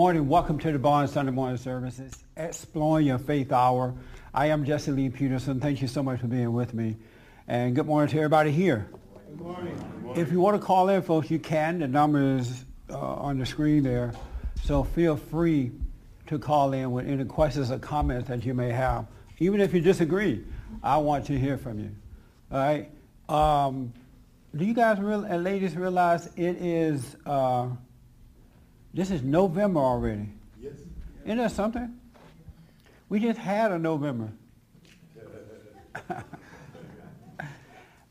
Good morning. Welcome to the BOND Sunday morning services, Exploring Your Faith Hour. I am Jesse Lee Peterson. Thank you so much for being with me. And good morning to everybody here. Good morning. Good morning. If you want to call in, folks, you can. The number is uh, on the screen there. So feel free to call in with any questions or comments that you may have. Even if you disagree, I want to hear from you. All right? Um, do you guys real, and ladies realize it is, uh, this is November already? Yes. Isn't that something? We just had a November.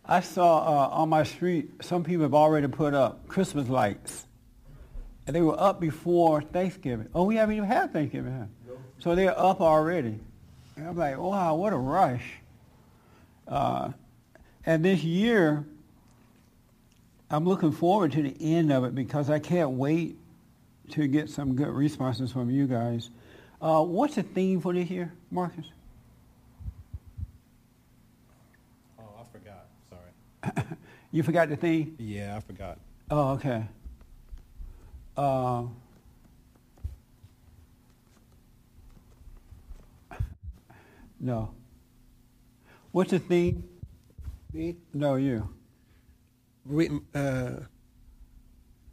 I saw uh, on my street some people have already put up Christmas lights. And they were up before Thanksgiving. Oh, we haven't even had Thanksgiving, huh? No. So they're up already. And I'm like, wow, what a rush. Uh, and this year, I'm looking forward to the end of it because I can't wait to get some good responses from you guys. Uh, what's the theme for this year, Marcus? Oh, I forgot. Sorry. you forgot the theme? Yeah, I forgot. Oh, okay. Uh, no. What's the theme? Me? No, you. Re, uh,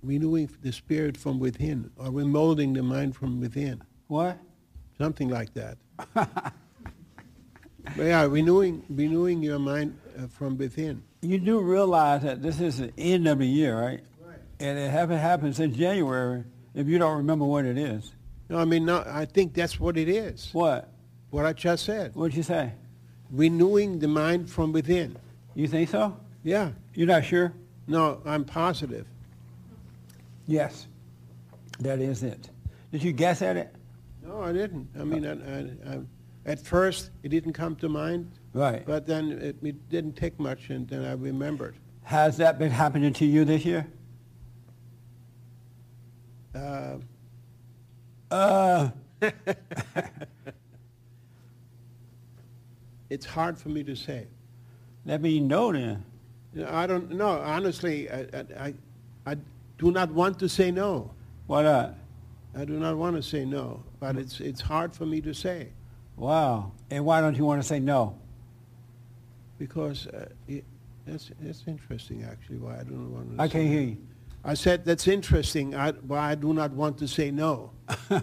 renewing the spirit from within, or remolding the mind from within. What? Something like that. but yeah, renewing, renewing your mind uh, from within. You do realize that this is the end of the year, right? Right. And it haven't happened since January if you don't remember what it is. No, I mean, no, I think that's what it is. What? What I just said. What'd you say? Renewing the mind from within. You think so? Yeah. You're not sure? No, I'm positive. Yes. That is it. Did you guess at it? No, I didn't. I mean, I, I, I, at first it didn't come to mind, Right. but then it, it didn't take much, and then I remembered. Has that been happening to you this year? Uh, Uh, it's hard for me to say. let me know then. I don't know. Honestly, I, I, I, I do not want to say no. Why not? I do not want to say no, but it's, it's hard for me to say Wow. And why don't you want to say no? because uh, it, that's, that's interesting, actually, why I don't want to I say can't no. hear you. I said that's interesting I, why I do not want to say no. no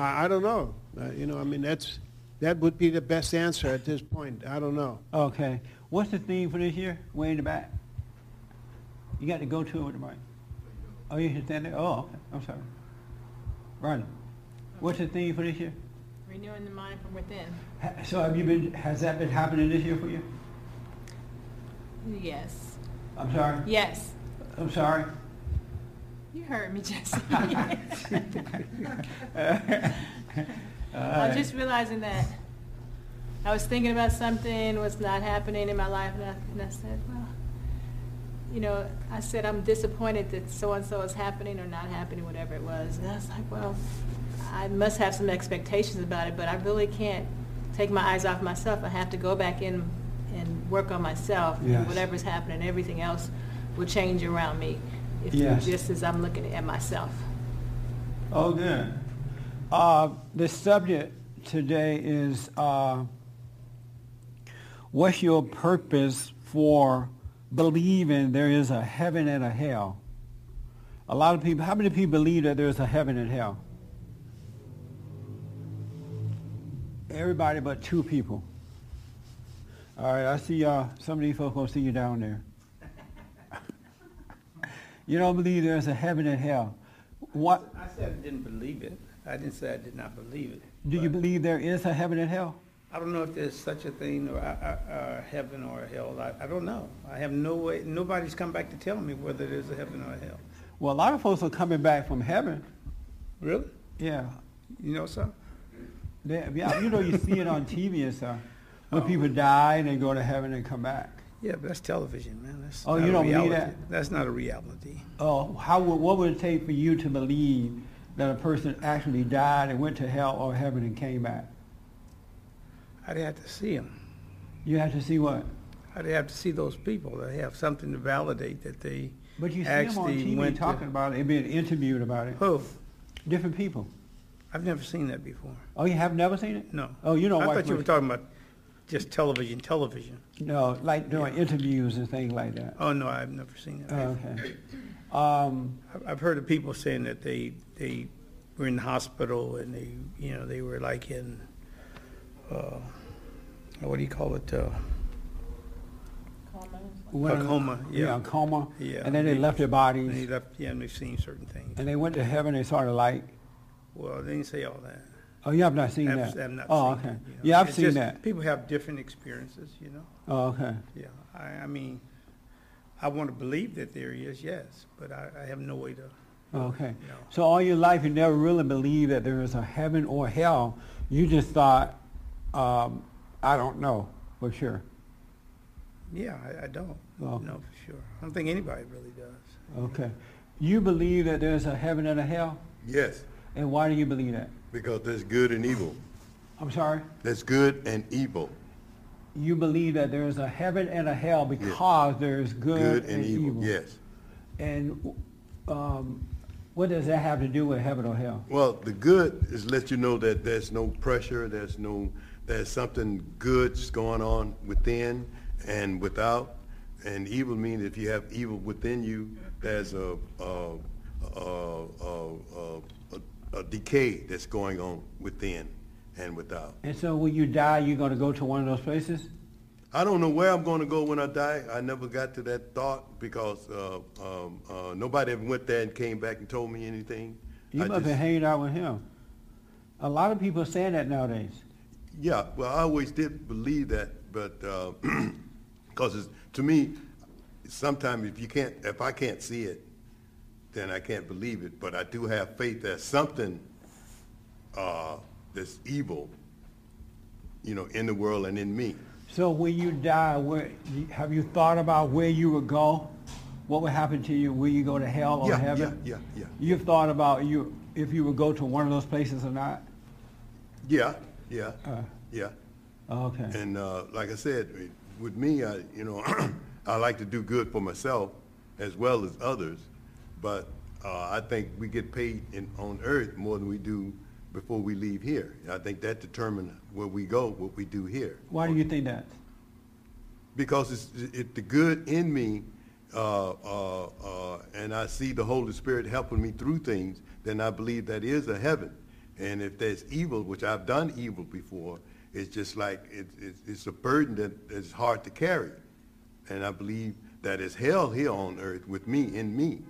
I don't know. Uh, you know, I mean, that's, that would be the best answer at this point. I don't know. Okay. What's the theme for this year? Way in the back. You got to go to it with the mic. Oh, you should stand there? Oh, okay. I'm sorry. Ronnie, what's the theme for this year? Renewing the mind from within. Ha- So have you been, has that been happening this year for you? Yes. I'm sorry? Yes. I'm sorry? You heard me, Jesse. I'm just realizing that I was thinking about something was not happening in my life, and I, and I said, you know, I said I'm disappointed that so and so is happening or not happening, whatever it was. And I was like, well, I must have some expectations about it, but I really can't take my eyes off myself. I have to go back in and work on myself. Yes. And whatever's happening, everything else will change around me. If Yes. just as I'm looking at myself. Oh, good. Uh, the subject today is uh, what's your purpose for believing there is a heaven and a hell? A lot of people, how many people believe that there's a heaven and hell? Everybody but two people. All right, I see y'all. some of these folks gonna see you down there. you don't believe there's a heaven and hell. What I said I didn't believe it. I didn't say I did not believe it. do you believe there is a heaven and hell? I don't know if there's such a thing, or uh, uh, heaven or hell. I, I don't know. I have no way. Nobody's come back to tell me whether there's a heaven or a hell. Well, a lot of folks are coming back from heaven. Really? Yeah, You know so? they, yeah. You know, you see it on TV and stuff. When people die and they go to heaven and come back. Yeah, but that's television, man. That's Oh, you don't believe that? That's not a reality. Oh, how would, what would it take for you to believe that a person actually died and went to hell or heaven and came back? I'd have to see them. You have to see what? I'd have to see those people that have something to validate that they But you see them on actually TV went to- talking about it, and being interviewed about it. Who? Different people. I've never seen that before. Oh, you have never seen it? No. Oh, you don't I watch thought you were much- talking about just television, television. No, like doing interviews and things like that. Oh, no, I've never seen Oh, that. okay. Um, I've- I've heard of people saying that they, they were in the hospital and they, you know, they were like in, what do you call it? uh, one of the- coma, yeah. a coma. Yeah. And then they They- left their And bodies, they left, yeah, and they've seen certain things. and they went to heaven. They saw the light. Well, they didn't say all that. Oh, you have not seen I've, that? I've not oh, seen okay. that, you know. Yeah, I've It's seen just that. People have different experiences, you know. Oh, okay. Yeah, I, I mean, I want to believe that there is, yes, but I, I have no way to. Okay. No. So all your life, you never really believed that there is a heaven or hell. You just thought, um, I don't know for sure. Yeah, I, I don't. Oh. No, for sure. I don't think anybody really does. Okay. You believe that there's a heaven and a hell? Yes, And why do you believe that? because there's good and evil. I'm sorry? There's good and evil. You believe that there is a heaven and a hell because there is good, Good and evil, yes. And um, what does that have to do with heaven or hell? Well, the good is let you know that there's no pressure, there's no, there's something good's going on within and without. And evil means if you have evil within you, there's a, a, a, a, decay that's going on within and without. And so when you die, you're going to go to one of those places? I don't know where I'm going to go when I die. I never got to that thought because uh, um, uh, nobody ever went there and came back and told me anything. You I must have just- hanged out with him. A lot of people are saying that nowadays. Yeah, well, I always did believe that, but because to me, sometimes if you can't, if I can't see it, then I can't believe it. But I do have faith that something uh, that's evil, you know, in the world and in me. So when you die, where, have you thought about where you would go? What would happen to you? Will you go to hell or yeah, heaven? yeah, yeah, yeah. You've thought about you if you would go to one of those places or not? Yeah, yeah, Uh, yeah. okay. And uh, like I said, with me, I, you know, I like to do good for myself as well as others. But uh, I think we get paid in, on earth more than we do before we leave here. I think that determines where we go, what we do here. Why do you think that? Because it's it, the good in me, uh, uh, uh, and I see the Holy Spirit helping me through things, then I believe that is a heaven. And if there's evil, which I've done evil before, it's just like it, it, it's a burden that is hard to carry. And I believe that is hell here on earth with me, in me.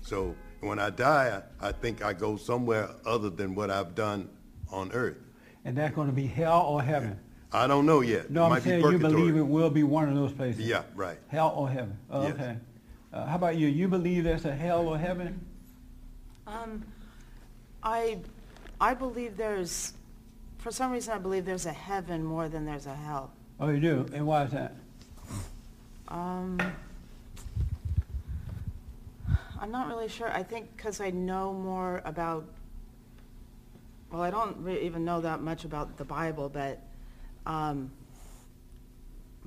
So when I die, I, I think I go somewhere other than what I've done on earth. And that's going to be hell or heaven? I don't know yet. No, It I'm might be saying you believe it will be one of those places. Yeah, right. Hell or heaven? Oh, Yes. okay. Uh, how about you? You believe there's a hell or heaven? Um, I, I believe there's, for some reason, I believe there's a heaven more than there's a hell. Oh, you do? And why is that? Um, I'm not really sure. I think because I know more about, well, I don't even know that much about the Bible, but, um,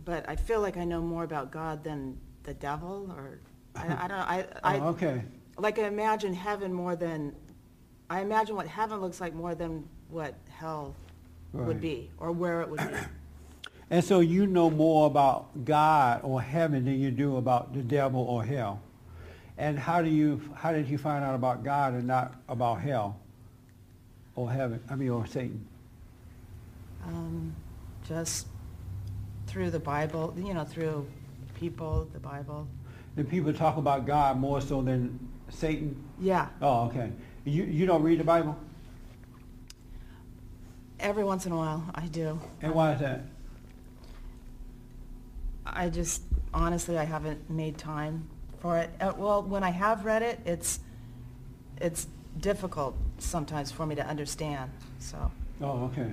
but I feel like I know more about God than the devil, or I, I don't know. I, I, oh, okay. like I imagine heaven more than, I imagine what heaven looks like more than what hell Right. would be, or where it would be. And so you know more about God or heaven than you do about the devil or hell. And how do you how did you find out about God and not about hell or heaven? I mean, or Satan? Um, just through the Bible, you know, through people, the Bible. Do people talk about God more so than Satan? Yeah, Oh, okay. You you don't read the Bible? every once in a while I do. And why is that? I just, honestly, I haven't made time for it. Uh, well, when I have read it, it's, it's difficult sometimes for me to understand, so, Oh, okay.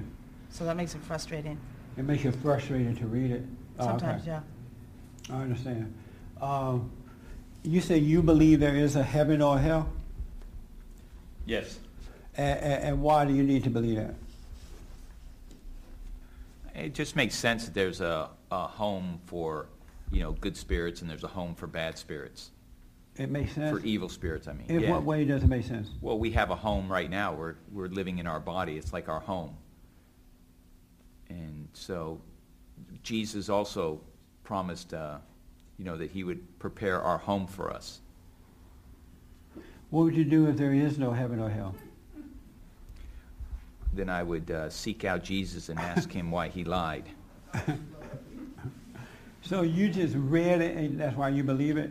so that makes it frustrating. It makes you frustrating to read it. Oh, okay. Sometimes, yeah. I understand. Um, you say you believe there is a heaven or hell, Yes. and, and why do you need to believe that? It just makes sense that there's a, a home for, you know, good spirits and there's a home for bad spirits. It makes sense? For evil spirits, I mean. In yeah. what way does it make sense? Well, we have a home right now. We're, we're living in our body. It's like our home. And so Jesus also promised, uh, you know, that he would prepare our home for us. What would you do if there is no heaven or hell? Then I would uh, seek out Jesus and ask him why he lied. So you just read it and that's why you believe it?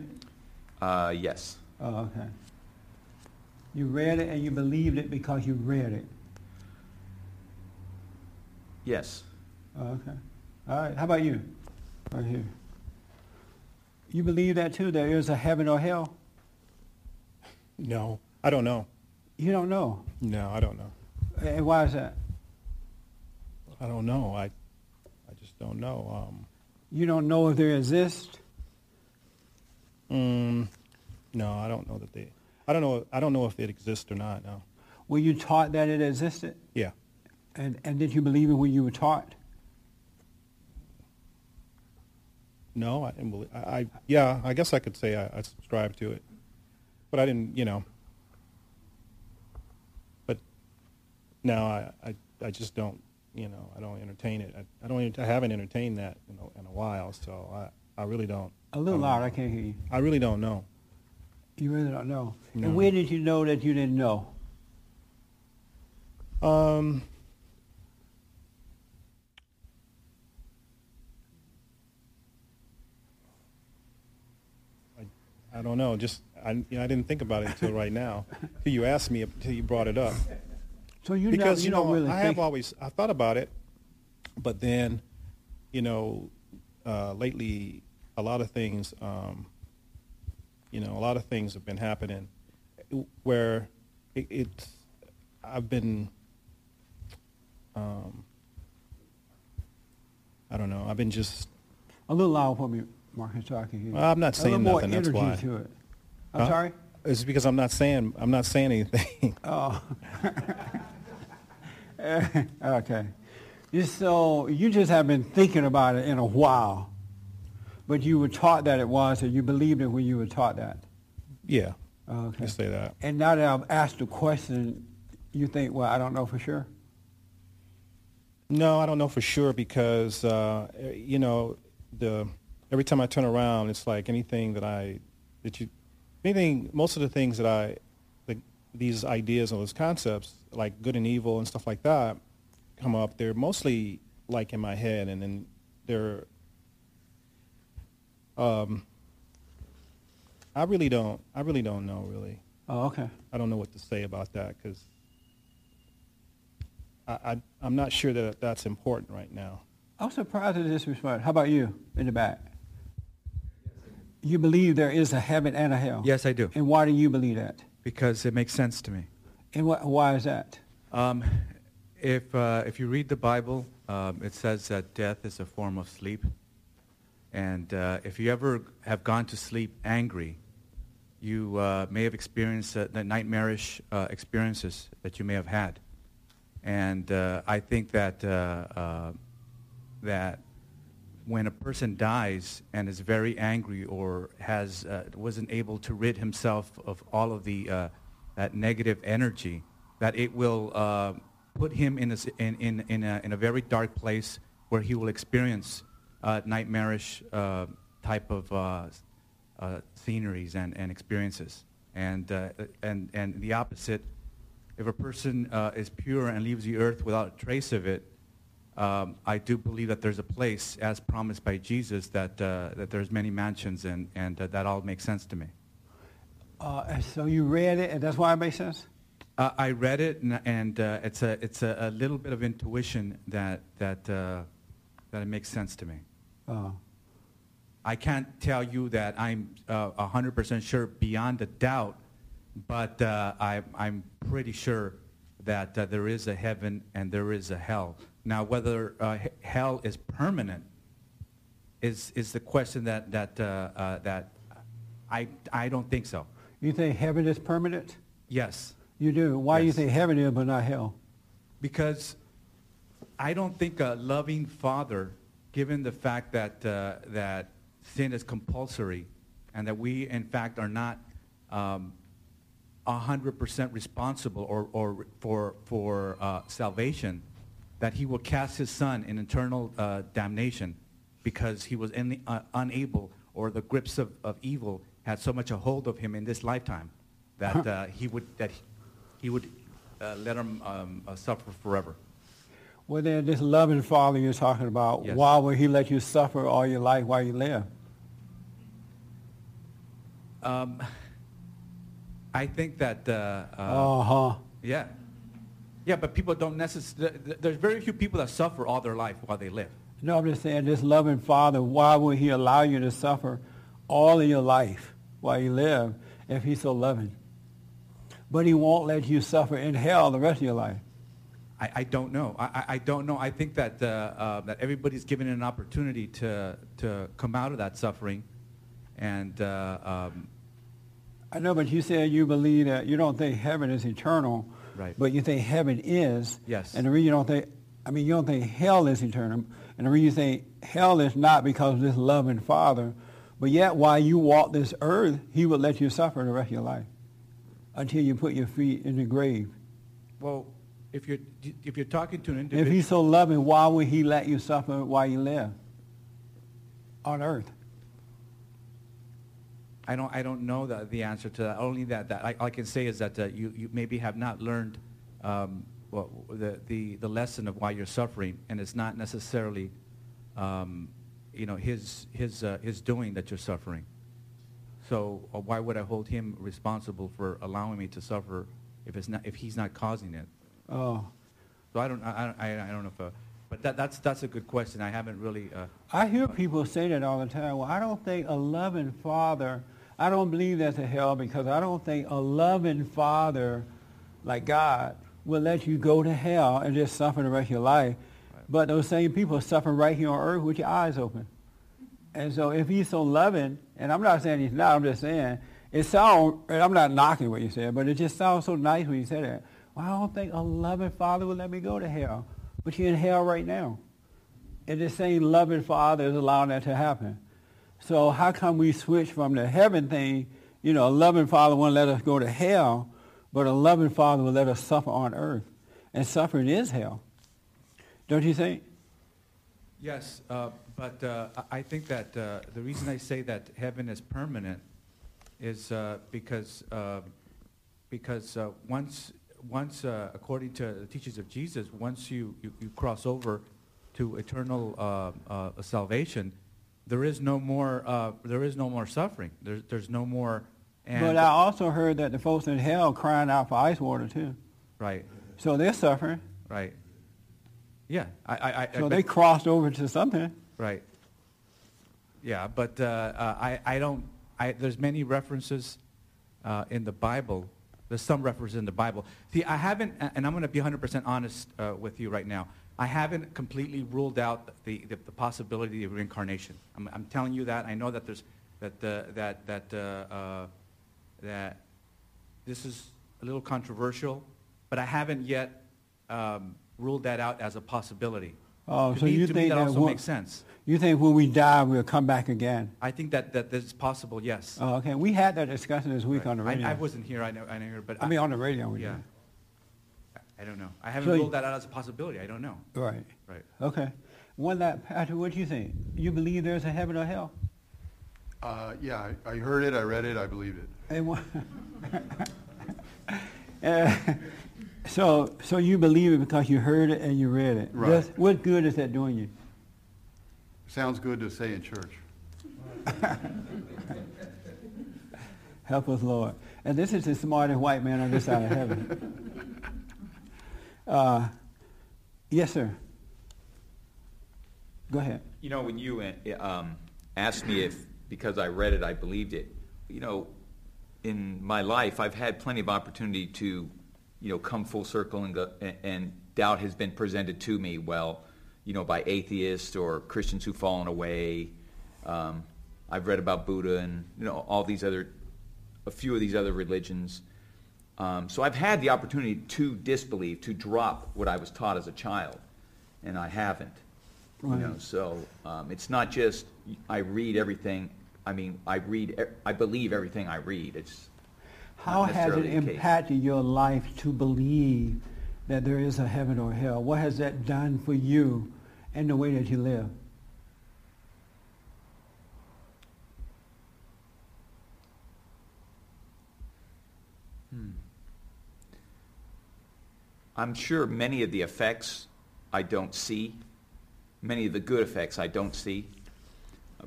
Uh, yes. Oh, okay. You read it and you believed it because you read it. Yes. Oh, okay. All right. How about you? Right here. You believe that too? There is a heaven or hell? No, I don't know. You don't know. No, I don't know. And why is that? I don't know. I, I just don't know. Um, You don't know if they exist. mm, no, I don't know that they. I don't know. I don't know if it exists or not. No. Were you taught that it existed? Yeah. And, and did you believe it when you were taught? No, I didn't believe. I, I yeah. I guess I could say I, I subscribe to it, but I didn't. You know. But no, I, I, I just don't. You know, I don't entertain it. I, I don't. Even, I haven't entertained that in a, in a while. So I, I really don't. A little I don't louder, know. I can't hear you. I really don't know. You really don't know. No. And when did you know that you didn't know? Um, I, I don't know. Just I, you know, I didn't think about it until right now. Till you asked me, until you brought it up. So you because know, you, you know, really I have always I thought about it, but then, you know, uh, lately a lot of things, um, you know, a lot of things have been happening where it, it's I've been, um, I don't know, I've been just a little loud for me, Marcus, so I can hear you. I'm not saying nothing, that's why. I'm Huh? sorry? It's because I'm not saying I'm not saying anything. Oh. okay. You- So you just have been thinking about it in a while, but you were taught that it was, or you believed it when you were taught that. yeah, Okay. you say that. And now that I've asked the question, you think, well, I don't know for sure. No, I don't know for sure because uh, you know the every time I turn around, it's like anything that I that you anything most of the things that I the, these ideas and those concepts like good and evil and stuff like that come up. They're mostly like in my head, and then they're. Um, I really don't. I really don't know. Really, Oh, okay. I don't know what to say about that because I, I, I'm not sure that that's important right now. I'm surprised at this response. How about you in the back? You believe there is a heaven and a hell? Yes, I do. And why do you believe that? Because it makes sense to me. And wh- why is that? Um, if, uh, if you read the Bible, um, it says that death is a form of sleep. And uh, if you ever have gone to sleep angry, you uh, may have experienced uh, the nightmarish uh, experiences that you may have had. And uh, I think that, uh, uh, that when a person dies and is very angry or has, uh, wasn't able to rid himself of all of the, uh, that negative energy, that it will uh, put him in a, in, in, in, a, in a very dark place where he will experience uh, nightmarish uh, type of uh, sceneries and, and experiences. And, and, and the opposite, if a person is pure and leaves the earth without a trace of it, um, I do believe that there's a place, as promised by Jesus, that, uh, that there's many mansions, and, and uh, that all makes sense to me. Uh, so you read it, and that's why it makes sense? Uh, I read it, and, and uh, it's, a, it's a, a little bit of intuition that, that, uh, that it makes sense to me. Uh, I can't tell you that I'm uh, 100% sure beyond a doubt, but uh, I, I'm pretty sure that uh, there is a heaven and there is a hell. Now, whether uh, hell is permanent is, is the question that, that, uh, uh, that I, I don't think so. you think heaven is permanent? Yes, You do. Why do you think heaven is but not hell? because I don't think a loving father, given the fact that, uh, that sin is compulsory and that we, in fact, are not um, 100% responsible or, or for, for uh, salvation, that he will cast his son in eternal uh, damnation because he was in the, uh, unable or the grips of, of evil had so much a hold of him in this lifetime that uh, he would, that he, would uh, let him um, uh, suffer forever. Well, then, this loving Father you're talking about, Yes. why would he let you suffer all your life while you live? Um, I think that, uh, uh, Uh-huh. yeah. Yeah, but people don't necessarily, there's very few people that suffer all their life while they live. No, I'm just saying, this loving Father, why would he allow you to suffer all of your life while you live if he's so loving? But he won't let you suffer in hell the rest of your life. I, I don't know. I, I- don't know. I think that, uh, uh, that everybody's given an opportunity to, to come out of that suffering. And uh, um, I know, but you said you believe that you don't think heaven is eternal, Right. but you think heaven is. Yes. And the reason you don't think, I mean, you don't think hell is eternal, and the reason you think hell is not because of this loving Father, but yet while you walk this earth, he will let you suffer the rest of your life until you put your feet in the grave. well, if you're, if you're talking to an If he's so loving, why would he let you suffer while you live on earth? I don't, I don't know the, the answer to that. Only that, that I, all I can say is that uh, you, you maybe have not learned um, well, the, the, the lesson of why you're suffering, and it's not necessarily, um, you know, his, his, uh, his doing that you're suffering. So uh, why would I hold him responsible for allowing me to suffer if, it's not, if he's not causing it? Oh, So I don't, I, I, I don't know if, uh, but that, that's, that's a good question. I haven't really, uh, I hear people say that all the time. Well, I don't think a loving father, I don't believe that's a hell because I don't think a loving father like God will let you go to hell and just suffer the rest of your life. But those same people are suffering right here on earth with your eyes open. And so if he's so loving, and I'm not saying he's not, I'm just saying, it sounds, and I'm not knocking what you said, but it just sounds so nice when you say that. Well, I don't think a loving father would let me go to hell. But you're in hell right now. And the same loving Father is allowing that to happen. So how come we switch from the heaven thing, you know, a loving Father won't let us go to hell, but a loving Father will let us suffer on earth. And suffering is hell. Don't you think? Yes, uh, but uh, I think that uh, the reason I say that heaven is permanent is uh, because uh, because uh, once once according to the teachings of Jesus, once you, you, you cross over to eternal salvation, there is no more uh, there is no more suffering. There's there's no more. And but I also heard that the folks in hell crying out for ice water too. right, So they're suffering. right. Yeah, I, I, I So they crossed over to something. Right. Yeah, but uh, uh, I, I don't, I, there's many references uh, in the Bible. There's some references in the Bible. See, I haven't, and I'm going to be 100% honest uh, with you right now. I haven't completely ruled out the, the, the possibility of reincarnation. I'm, I'm telling you that. I know that there's, that, uh, that, that, uh, uh, that this is a little controversial, but I haven't yet um, ruled that out as a possibility. Oh, To so me- you to me, think that that also makes sense. You think when we die, we'll come back again? I think that, that is possible, yes. Oh, okay. We had that discussion this week on the radio. I, I wasn't here, I know, I know, but I mean, on the radio. We yeah. did. I don't know. I haven't So you- ruled that out as a possibility. I don't know. Right. Right. Okay. One that, Patrick, what do you think? You believe there's a heaven or hell? Uh, yeah, I, I heard it, I read it, I believed it. And what- Uh, so, so you believe it because you heard it and you read it. Right. Does- what good is that doing you? Sounds good to say in church. Help us, Lord. And this is the smartest white man on this side of heaven. Uh, yes, sir. Go ahead. You know, when you uh, um, asked me if, because I read it, I believed it, you know, in my life, I've had plenty of opportunity to, you know, come full circle and, go, and, doubt has been presented to me, well, you know, by atheists or Christians who've fallen away. Um, I've read about Buddha and, you know, all these other, a few of these other religions. Um, so I've had the opportunity to disbelieve, to drop what I was taught as a child, and I haven't. You know, so um, it's not just I read everything. I mean, I read, I believe everything I read. It's How has it necessarily the case. impacted your life to believe that there is a heaven or hell? What has that done for you and the way that you live? I'm sure many of the effects I don't see. Many of the good effects I don't see.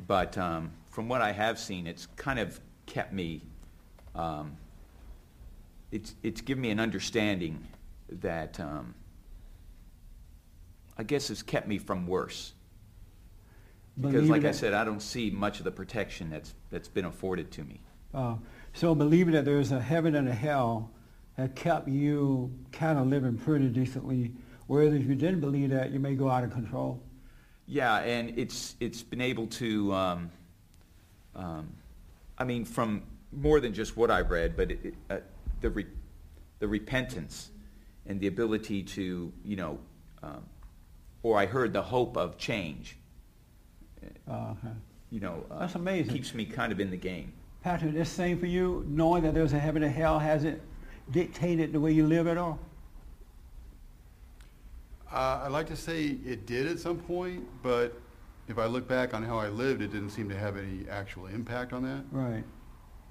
But um, from what I have seen, it's kind of kept me, um, it's, it's given me an understanding that um, I guess it's kept me from worse. Because, Believe like I said, I don't see much of the protection that's, that's been afforded to me. Uh, so believing that there's a heaven and a hell has kept you kind of living pretty decently. Whereas if you didn't believe that, you may go out of control. Yeah, and it's it's been able to, um, um, I mean, from more than just what I've read, but it, uh, the re- the repentance and the ability to, you know, um, or I heard the hope of change. Uh, okay. You know, uh, That's amazing. Keeps me kind of in the game. Patrick, this same for you, knowing that there's a heaven and hell, has it dictated the way you live at all? Uh, I'd like to say it did at some point, but if I look back on how I lived, it didn't seem to have any actual impact on that. Right.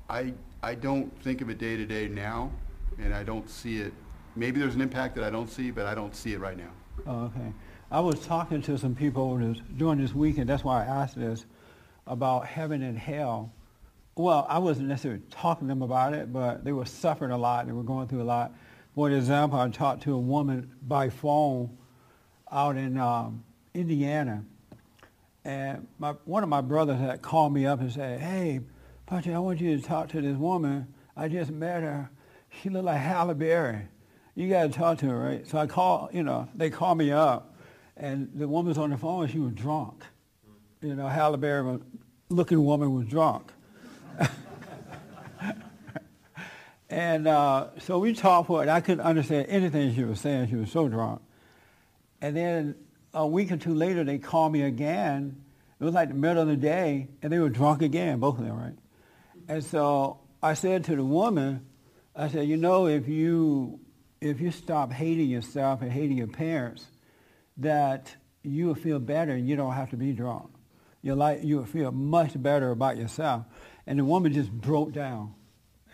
I, I don't think of it day to day now, and I don't see it. Maybe there's an impact that I don't see, but I don't see it right now. Oh, okay. I was talking to some people this, during this weekend, that's why I asked this, about heaven and hell. Well, I wasn't necessarily talking to them about it, but they were suffering a lot. They were going through a lot. For example, I talked to a woman by phone out in um, Indiana, and my, one of my brothers had called me up and said, "Hey, Patrick, I want you to talk to this woman. I just met her. She looked like Halle Berry. You got to talk to her, right?" So I call, you know, they called me up, and the woman was on the phone. She was drunk. You know, Halle Berry, looking woman was drunk. and uh, so we talked for it. I couldn't understand anything she was saying. She was so drunk. And then a week or two later, they called me again. It was like the middle of the day, and they were drunk again, both of them, right? And so I said to the woman, I said, you know, if you if you stop hating yourself and hating your parents, that you will feel better and you don't have to be drunk. You will feel much better about yourself. And the woman just broke down.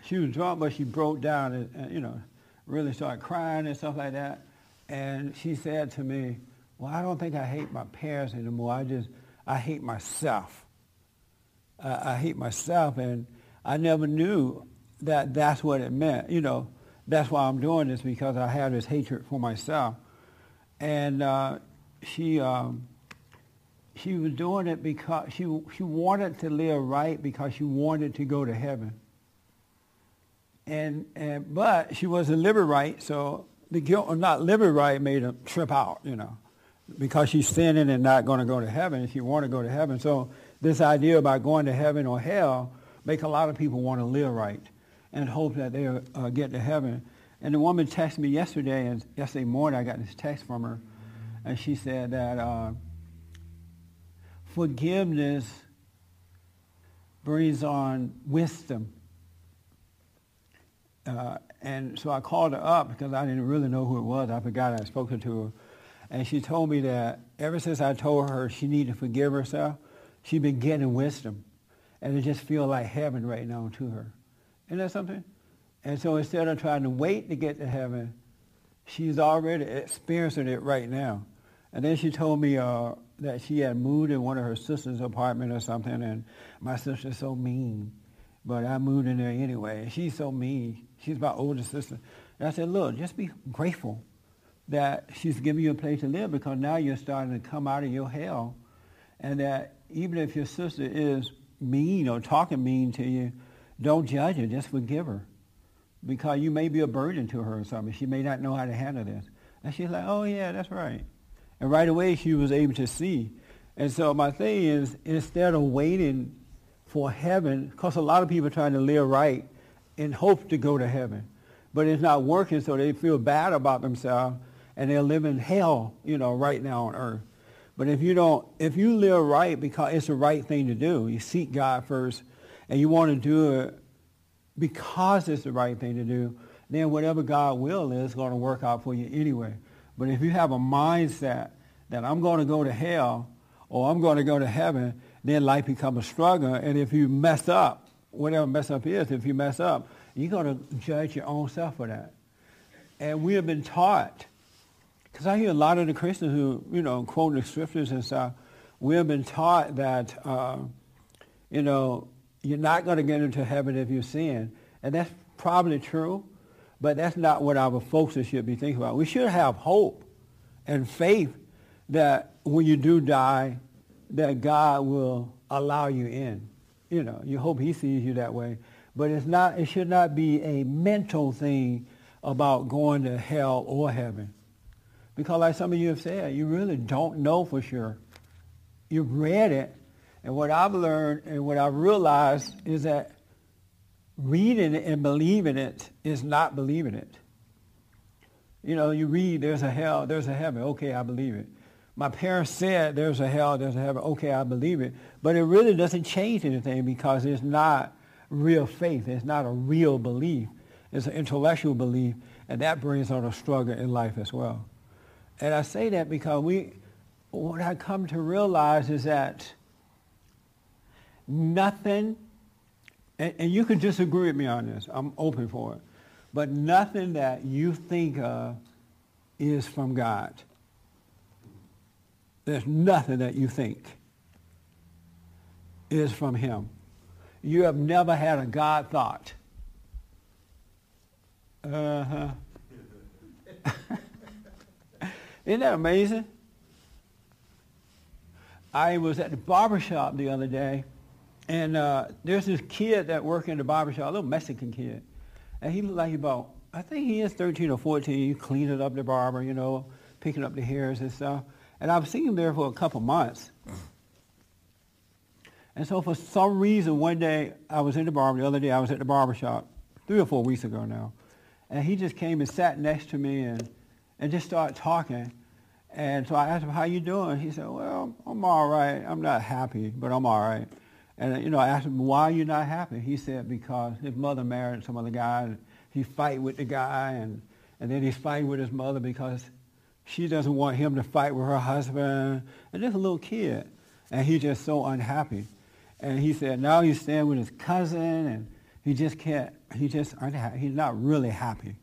She was drunk, but she broke down and, and you know, really started crying and stuff like that. And she said to me, well, I don't think I hate my parents anymore. I just, I hate myself. I, I hate myself. And I never knew that that's what it meant. You know, that's why I'm doing this because I have this hatred for myself. And uh, she, um, she was doing it because she, she wanted to live right because she wanted to go to heaven. And, and but she wasn't living right, so the guilt of not living right made her trip out, you know, because she's sinning and not going to go to heaven. And she wanted to go to heaven. So this idea about going to heaven or hell make a lot of people want to live right and hope that they'll uh, get to heaven. And the woman texted me yesterday, and yesterday morning I got this text from her, and she said that uh, forgiveness brings on wisdom. Uh, and so I called her up because I didn't really know who it was. I forgot I spoke to her. And she told me that ever since I told her she needed to forgive herself, she's been getting wisdom. And it just feels like heaven right now to her. Isn't that something? And so instead of trying to wait to get to heaven, she's already experiencing it right now. And then she told me uh, that she had moved in one of her sister's apartment or something, and my sister's so mean. But I moved in there anyway. She's so mean. She's my older sister. And I said, look, just be grateful that she's giving you a place to live because now you're starting to come out of your hell. And that even if your sister is mean or talking mean to you, don't judge her. Just forgive her. Because you may be a burden to her or something. She may not know how to handle this. And she's like, oh, yeah, that's right. And right away she was able to see. And so my thing is, instead of waiting for heaven, because a lot of people are trying to live right and hope to go to heaven. But it's not working, so they feel bad about themselves, and they're living hell, you know, right now on earth. But if you don't, if you live right because it's the right thing to do, you seek God first, and you want to do it because it's the right thing to do, then whatever God will is going to work out for you anyway. But if you have a mindset that I'm going to go to hell or I'm going to go to heaven, then life becomes a struggle. And if you mess up, whatever mess up is, if you mess up, you're going to judge your own self for that. And we have been taught, because I hear a lot of the Christians who, you know, quote the scriptures and stuff, we have been taught that, uh, you know, you're not going to get into heaven if you sin. And that's probably true, but that's not what our focus should be thinking about. We should have hope and faith that when you do die, that God will allow you in. You know, you hope he sees you that way. But it's not, it should not be a mental thing about going to hell or heaven. Because like some of you have said, you really don't know for sure. You've read it, and what I've learned and what I've realized is that reading it and believing it is not believing it. You know, you read there's a hell, there's a heaven. Okay, I believe it. My parents said there's a hell, there's a heaven. Okay, I believe it. But it really doesn't change anything because it's not real faith. It's not a real belief. It's an intellectual belief, and that brings on a struggle in life as well. And I say that because we, what I come to realize is that nothing, and, and you can disagree with me on this, I'm open for it, but nothing that you think of is from God. There's nothing that you think is from him. You have never had a God thought. Uh-huh. Isn't that amazing? I was at the barber shop the other day, and uh, there's this kid that worked in the barber shop, a little Mexican kid. And he looked like he about, I think he is 13 or 14, cleaning up the barber, you know, picking up the hairs and stuff. And I've seen him there for a couple months. And so for some reason, one day I was in the barber, the other day I was at the barber shop, three or four weeks ago now. And he just came and sat next to me and, and just started talking. And so I asked him, how you doing? He said, well, I'm all right. I'm not happy, but I'm all right. And, you know, I asked him, why are you not happy? He said, because his mother married some other guy. And he fight with the guy, and, and then he's fighting with his mother because she doesn't want him to fight with her husband. And there's a little kid. And he's just so unhappy. And he said now he's staying with his cousin, and he just can't, he just, unhappy. he's not really happy.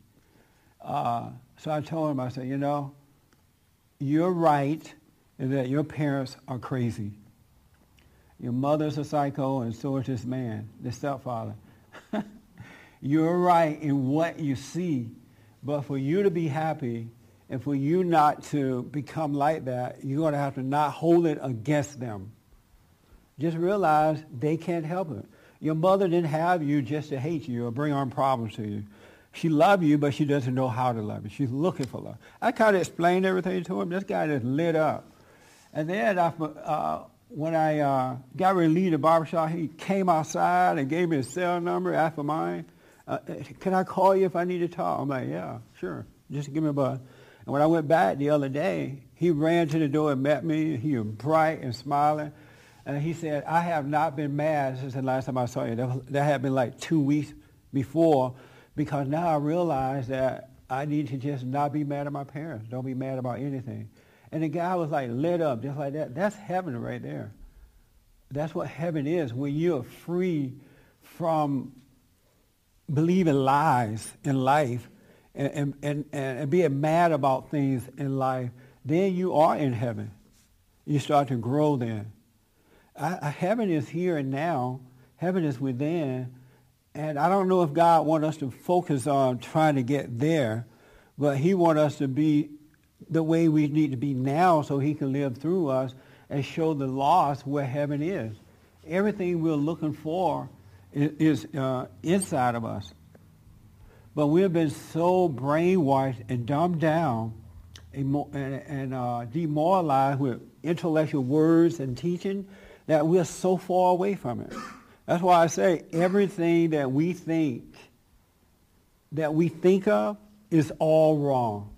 Uh, so I told him, I said, you know, you're right in that your parents are crazy. Your mother's a psycho, and so is this man, the stepfather. you're right in what you see, but for you to be happy and for you not to become like that, you're going to have to not hold it against them. Just realize they can't help it. Your mother didn't have you just to hate you or bring on problems to you. She loved you, but she doesn't know how to love you. She's looking for love. I kind of explained everything to him. This guy just lit up. And then I, uh, when I uh, got ready to leave the barbershop, he came outside and gave me his cell number, for mine. Uh, can I call you if I need to talk? I'm like, yeah, sure. Just give me a buzz. And when I went back the other day, he ran to the door and met me. He was bright and smiling. And he said, I have not been mad since the last time I saw you. That, that had been like two weeks before because now I realize that I need to just not be mad at my parents. Don't be mad about anything. And the guy was like lit up just like that. That's heaven right there. That's what heaven is when you're free from believing lies in life and, and, and, and being mad about things in life. Then you are in heaven. You start to grow then. I, heaven is here and now. Heaven is within. And I don't know if God wants us to focus on trying to get there, but he wants us to be the way we need to be now so he can live through us and show the lost where heaven is. Everything we're looking for is, uh, inside of us. But we've been so brainwashed and dumbed down and, and uh, demoralized with intellectual words and teaching that we're so far away from it. That's why I say everything that we think, that we think of, is all wrong.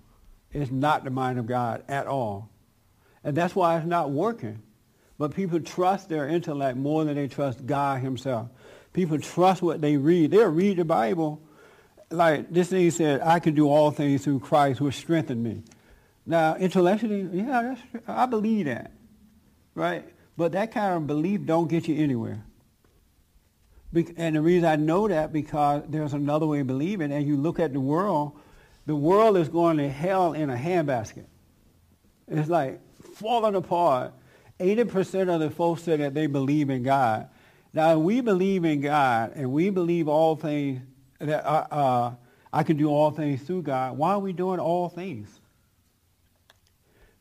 It's not the mind of God at all. And that's why it's not working. But people trust their intellect more than they trust God himself. People trust what they read. They'll read the Bible. Like this thing said, I can do all things through Christ who strengthened me. Now, intellectually, yeah, I believe that, right? But that kind of belief don't get you anywhere. And the reason I know that because there's another way of believing. And you look at the world, the world is going to hell in a handbasket. It's like falling apart. 80% of the folks say that they believe in God. Now, we believe in God and we believe all things that uh, uh, I can do all things through God. Why are we doing all things?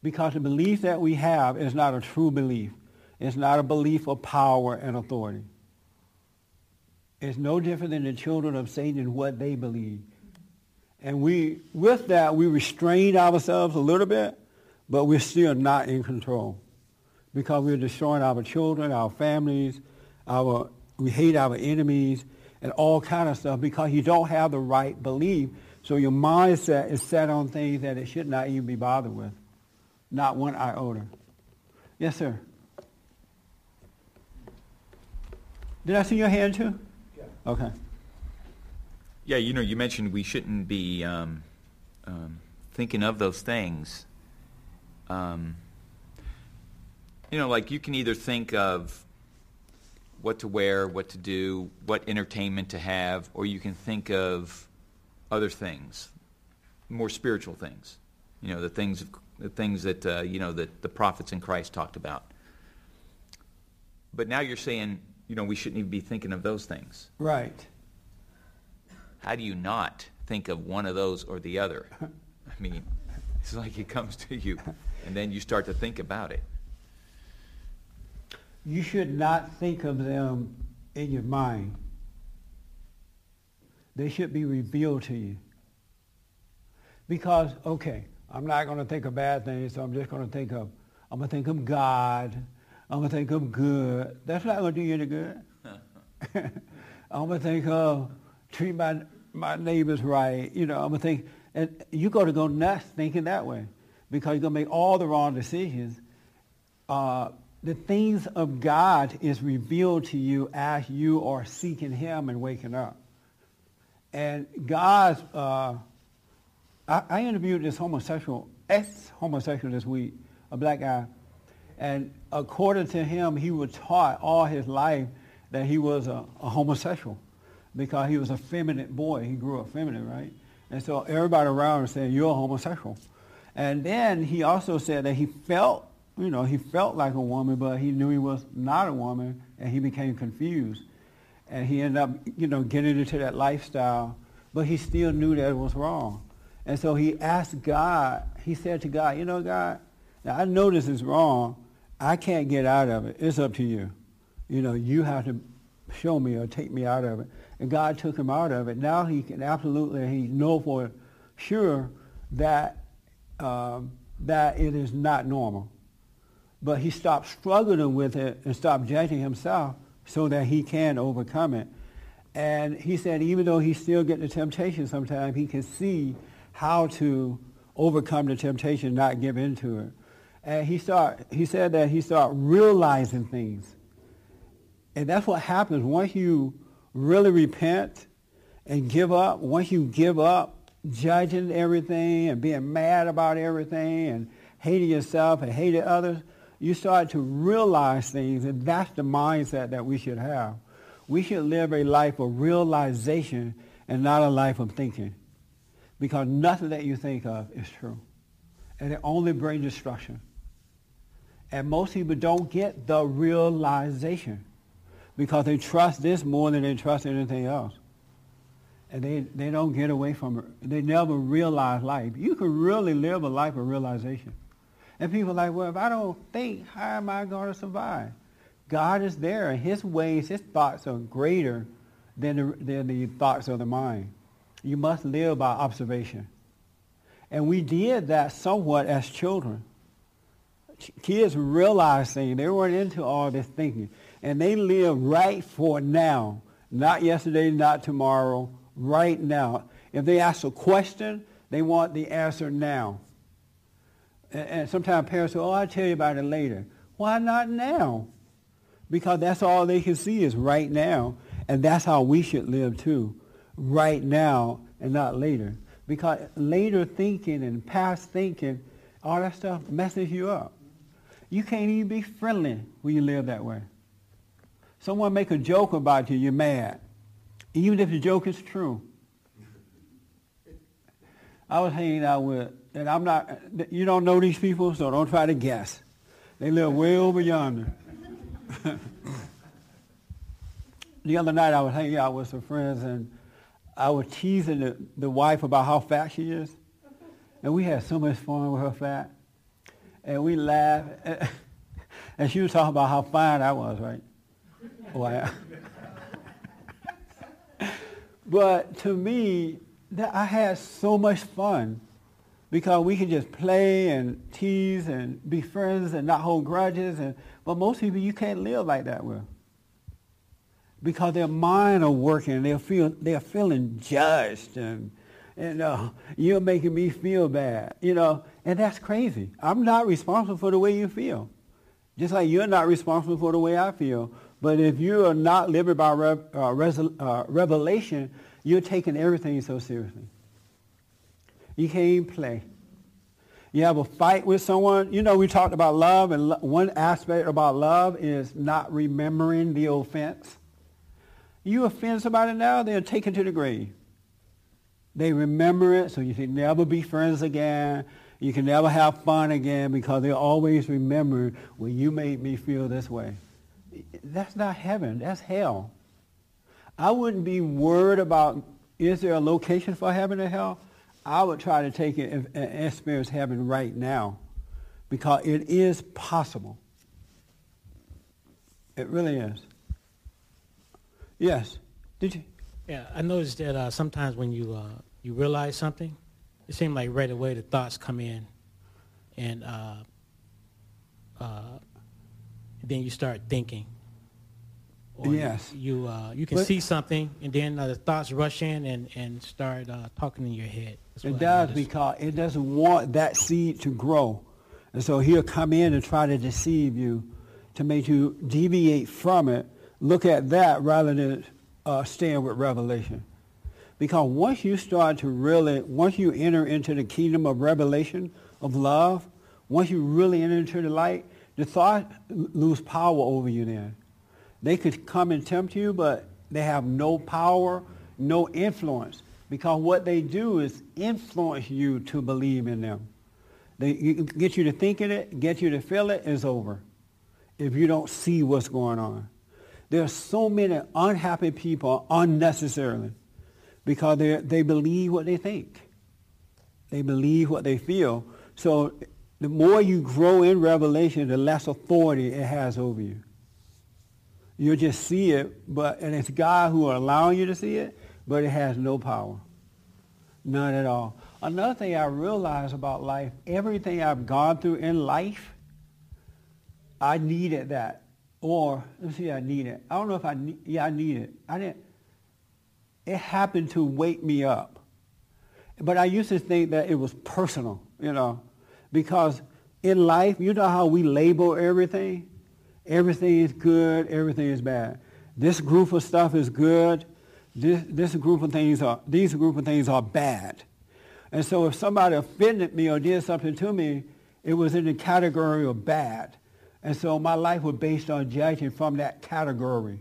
Because the belief that we have is not a true belief. It's not a belief of power and authority. It's no different than the children of Satan what they believe. And we, with that, we restrain ourselves a little bit, but we're still not in control because we're destroying our children, our families, our, we hate our enemies, and all kind of stuff because you don't have the right belief. So your mindset is set on things that it should not even be bothered with. Not one iota. Yes, sir. Did I see your hand too? Yeah. Okay. Yeah, you know, you mentioned we shouldn't be um, um, thinking of those things. Um, you know, like you can either think of what to wear, what to do, what entertainment to have, or you can think of other things, more spiritual things. You know, the things, the things that uh, you know that the prophets in Christ talked about. But now you're saying, you know, we shouldn't even be thinking of those things. Right. How do you not think of one of those or the other? I mean, it's like it comes to you, and then you start to think about it you should not think of them in your mind. They should be revealed to you. Because, okay, I'm not going to think of bad things, so I'm just going to think of, I'm going to think of God. I'm going to think of good. That's not going to do you any good. I'm going to think of treat my, my neighbors right. You know, I'm going to think, and you're going to go nuts thinking that way because you're going to make all the wrong decisions. Uh, the things of God is revealed to you as you are seeking him and waking up. And God's, uh, I, I, interviewed this homosexual, ex-homosexual this week, a black guy. And according to him, he was taught all his life that he was a, a homosexual because he was a feminine boy. He grew up feminine, right? And so everybody around him said, you're a homosexual. And then he also said that he felt you know, he felt like a woman, but he knew he was not a woman, and he became confused. And he ended up, you know, getting into that lifestyle, but he still knew that it was wrong. And so he asked God, he said to God, you know, God, now I know this is wrong. I can't get out of it. It's up to you. You know, you have to show me or take me out of it. And God took him out of it. Now he can absolutely, he know for sure that, um, that it is not normal but he stopped struggling with it and stopped judging himself so that he can overcome it. And he said even though he's still getting the temptation sometimes, he can see how to overcome the temptation, not give in to it. And he start, he said that he started realizing things. And that's what happens once you really repent and give up. Once you give up judging everything and being mad about everything and hating yourself and hating others, you start to realize things, and that's the mindset that we should have. We should live a life of realization and not a life of thinking. Because nothing that you think of is true. And it only brings destruction. And most people don't get the realization because they trust this more than they trust anything else. And they, they don't get away from it. They never realize life. You can really live a life of realization. And people are like, well, if I don't think, how am I going to survive? God is there, and his ways, his thoughts are greater than the, than the thoughts of the mind. You must live by observation. And we did that somewhat as children. Kids realized things. They weren't into all this thinking. And they live right for now. Not yesterday, not tomorrow, right now. If they ask a question, they want the answer now. And, and sometimes parents say, oh, I'll tell you about it later. Why not now? Because that's all they can see is right now. And that's how we should live too, right now and not later. Because later thinking and past thinking, all that stuff messes you up. You can't even be friendly when you live that way. Someone make a joke about you, you're mad. Even if the joke is true. I was hanging out with, and I'm not, you don't know these people, so don't try to guess. They live way over yonder. the other night I was hanging out with some friends, and I was teasing the, the wife about how fat she is. And we had so much fun with her fat. And we laughed. And she was talking about how fine I was, right? Well, but to me, that I had so much fun because we could just play and tease and be friends and not hold grudges. And but most people you can't live like that with because their mind are working. They feel they're feeling judged and and uh, you're making me feel bad. You know, and that's crazy. I'm not responsible for the way you feel. Just like you're not responsible for the way I feel. But if you are not living by rev, uh, uh, revelation, you're taking everything so seriously. You can't even play. You have a fight with someone. You know, we talked about love, and lo- one aspect about love is not remembering the offense. You offend somebody now, they're taken to the grave. They remember it, so you can never be friends again. You can never have fun again because they always remember when you made me feel this way. That's not heaven. That's hell. I wouldn't be worried about is there a location for heaven or hell. I would try to take it and experience heaven right now because it is possible. It really is. Yes. Did you? Yeah, I noticed that uh, sometimes when you uh, you realize something, it seems like right away the thoughts come in, and uh, uh, then you start thinking. Or Yes. You uh, you can But- see something, and then uh, the thoughts rush in and, and start uh, talking in your head. It does because it doesn't want that seed to grow. And so he'll come in and try to deceive you to make you deviate from it. Look at that rather than uh, staying with revelation. Because once you start to really, once you enter into the kingdom of revelation, of love, once you really enter into the light, the thought lose power over you then. They could come and tempt you, but they have no power, no influence. Because what they do is influence you to believe in them. They get you to thinking it, get you to feel it, it's over. If you don't see what's going on. There are so many unhappy people unnecessarily because they they believe what they think. They believe what they feel. So the more you grow in revelation, the less authority it has over you. You'll just see it, but and it's God who are allowing you to see it, but it has no power. None at all. Another thing I realize about life, everything I've gone through in life, I needed that. Or, let's see, I need it. I don't know if I need, yeah, I need it. I didn't, it happened to wake me up. But I used to think that it was personal, you know, because in life, you know how we label everything? Everything is good, everything is bad. This group of stuff is good. This, this group of things are, these group of things are bad. And so if somebody offended me or did something to me, it was in the category of bad. And so my life was based on judging from that category.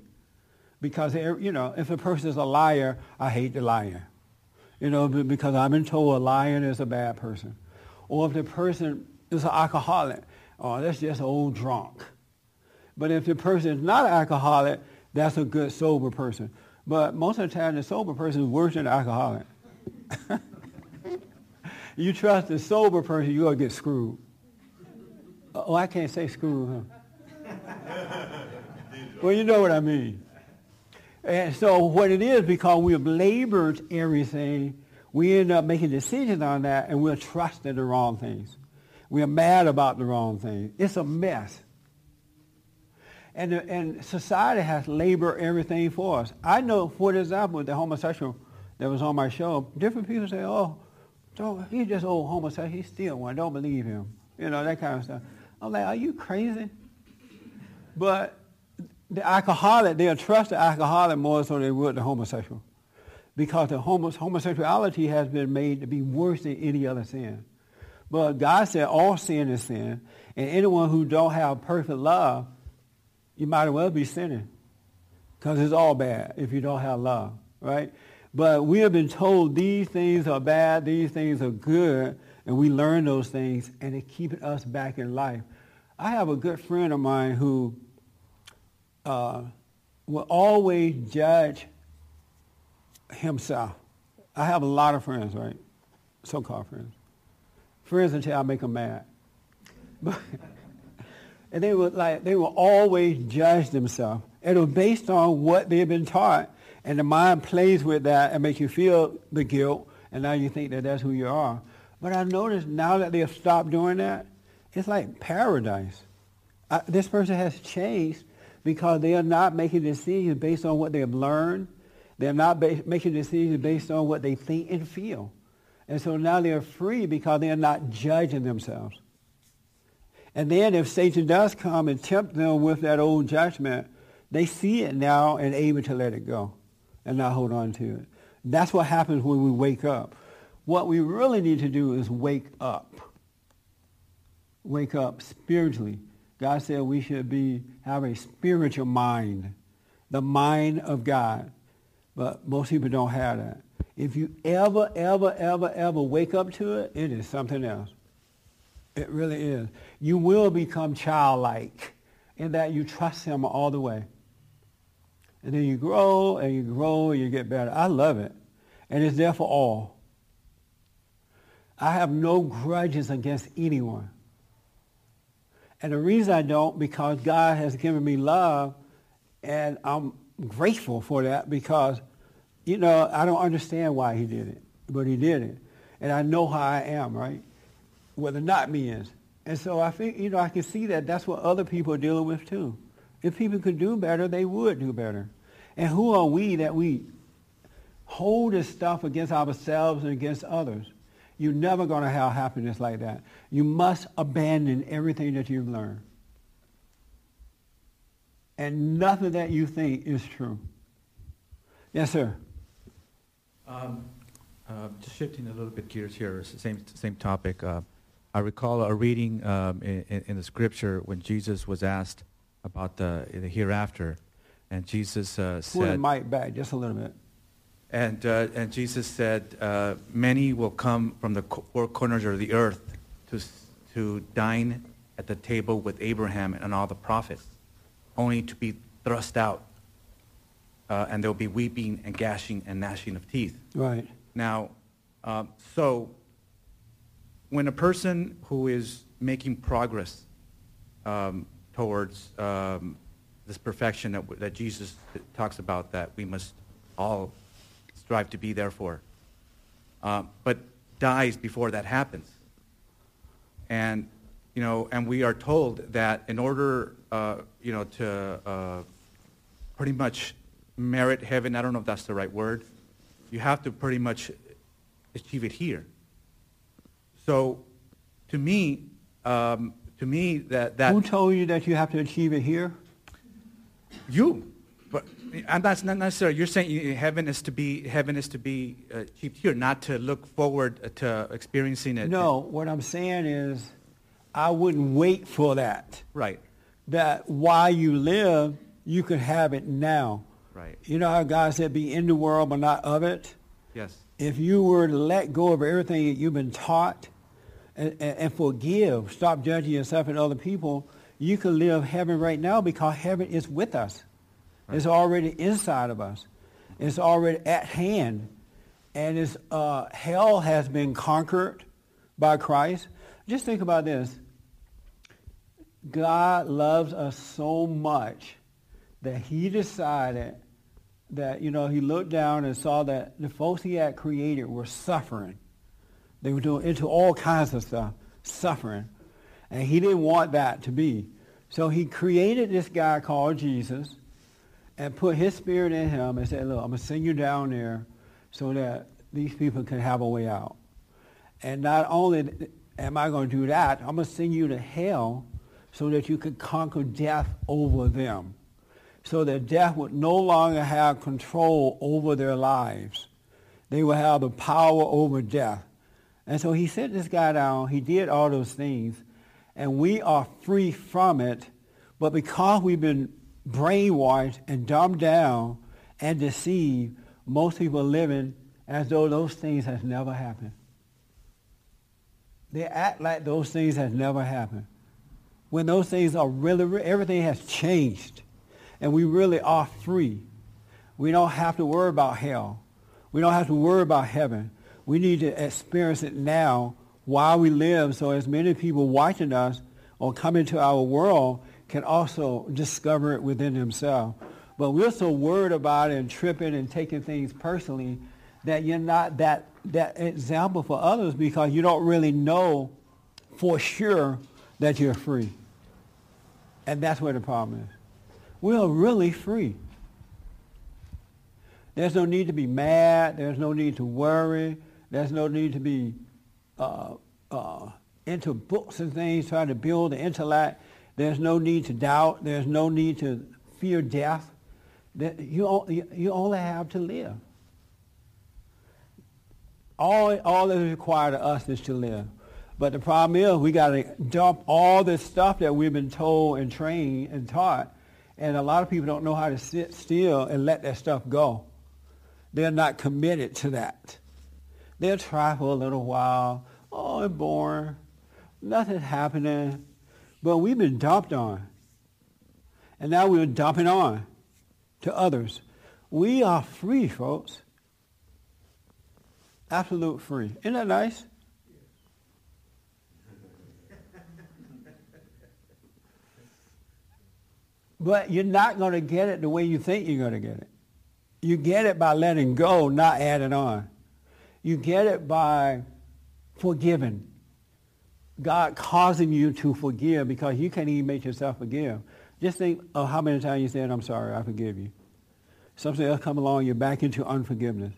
Because, you know, if a person is a liar, I hate the liar. You know, because I've been told a liar is a bad person. Or if the person is an alcoholic, oh, that's just old drunk. But if the person is not an alcoholic, that's a good sober person. But most of the time, the sober person is worse than the alcoholic. you trust the sober person, you're going to get screwed. Oh, I can't say screwed, huh? well, you know what I mean. And so what it is, because we have labored everything, we end up making decisions on that, and we're trusting the wrong things. We're mad about the wrong things. It's a mess. And, and society has labored everything for us. I know, for example, the homosexual that was on my show, different people say, oh, don't, he's just old homosexual. He's still one. Don't believe him. You know, that kind of stuff. I'm like, are you crazy? But the alcoholic, they'll trust the alcoholic more so they would the homosexual. Because the homosexuality has been made to be worse than any other sin. But God said all sin is sin. And anyone who don't have perfect love, you might as well be sinning. Because it's all bad if you don't have love, right? But we have been told these things are bad, these things are good, and we learn those things, and it keeps us back in life. I have a good friend of mine who uh, will always judge himself. I have a lot of friends, right? So-called friends. Friends until I make them mad. But, and they were like, they will always judge themselves. It was based on what they've been taught. And the mind plays with that and makes you feel the guilt. And now you think that that's who you are. But I noticed now that they've stopped doing that, it's like paradise. I, this person has changed because they are not making decisions based on what they've learned. They're not ba- making decisions based on what they think and feel. And so now they're free because they're not judging themselves. And then if Satan does come and tempt them with that old judgment, they see it now and able to let it go and not hold on to it. That's what happens when we wake up. What we really need to do is wake up. Wake up spiritually. God said we should be have a spiritual mind, the mind of God. But most people don't have that. If you ever, ever, ever, ever wake up to it, it is something else. It really is. You will become childlike in that you trust him all the way. And then you grow and you grow and you get better. I love it. And it's there for all. I have no grudges against anyone. And the reason I don't, because God has given me love, and I'm grateful for that because, you know, I don't understand why he did it, but he did it. And I know how I am, right? Whether not me is. And so I think, you know, I can see that that's what other people are dealing with too. If people could do better, they would do better. And who are we that we hold this stuff against ourselves and against others? You're never going to have happiness like that. You must abandon everything that you've learned. And nothing that you think is true. Yes, sir. Um, uh, just shifting a little bit gears here, same same topic. Uh, I recall a reading um, in, in, the scripture when Jesus was asked about the, the hereafter, and Jesus uh, said, "Pull the mic back just a little bit." And uh, and Jesus said, uh, "Many will come from the four corners of the earth to to dine at the table with Abraham and all the prophets, only to be thrust out, uh, and there will be weeping and gashing and gnashing of teeth." Right. Now, um, so when a person who is making progress um, towards um, this perfection that, that Jesus talks about that we must all strive to be there for, uh, but dies before that happens. And, you know, and we are told that in order, uh, you know, to uh, pretty much merit heaven, I don't know if that's the right word, you have to pretty much achieve it here. So, to me, um, to me that that who told you that you have to achieve it here? You, but and that's not necessarily. You're saying heaven is to be heaven is to be uh, achieved here, not to look forward to experiencing it. No, what I'm saying is, I wouldn't wait for that. Right. That while you live, you could have it now. Right. You know how God said, "Be in the world, but not of it." Yes. If you were to let go of everything that you've been taught and, and, and forgive, stop judging yourself and other people, you can live heaven right now because heaven is with us. Right. It's already inside of us. It's already at hand. And it's, uh, hell has been conquered by Christ. Just think about this. God loves us so much that he decided that, you know, he looked down and saw that the folks he had created were suffering. They were doing into all kinds of stuff, suffering. And he didn't want that to be. So he created this guy called Jesus and put his spirit in him and said, look, I'm going to send you down there so that these people can have a way out. And not only am I going to do that, I'm going to send you to hell so that you could conquer death over them. so that death would no longer have control over their lives. They would have the power over death. And so he sent this guy down. He did all those things. And we are free from it. But because we've been brainwashed and dumbed down and deceived, most people are living as though those things has never happened. They act like those things has never happened. When those things are really, everything has changed. And we really are free. We don't have to worry about hell. We don't have to worry about heaven. We need to experience it now while we live so as many people watching us or coming to our world can also discover it within themselves. But we're so worried about it and tripping and taking things personally that you're not that, that example for others because you don't really know for sure that you're free. And that's where the problem is. We're really free. There's no need to be mad. There's no need to worry. There's no need to be uh, uh, into books and things, trying to build the intellect. There's no need to doubt. There's no need to fear death. You, you only have to live. All, all that is required of us is to live. But the problem is we got to dump all this stuff that we've been told and trained and taught. And a lot of people don't know how to sit still and let that stuff go. They're not committed to that. They'll try for a little while. Oh, it's boring. Nothing's happening. But we've been dumped on. And now we're dumping on to others. We are free, folks. Absolute free. Isn't that nice? But you're not going to get it the way you think you're going to get it. You get it by letting go, not adding on. You get it by forgiving. God causing you to forgive because you can't even make yourself forgive. Just think of how many times you said, I'm sorry, I forgive you. Something else come along, you're back into unforgiveness.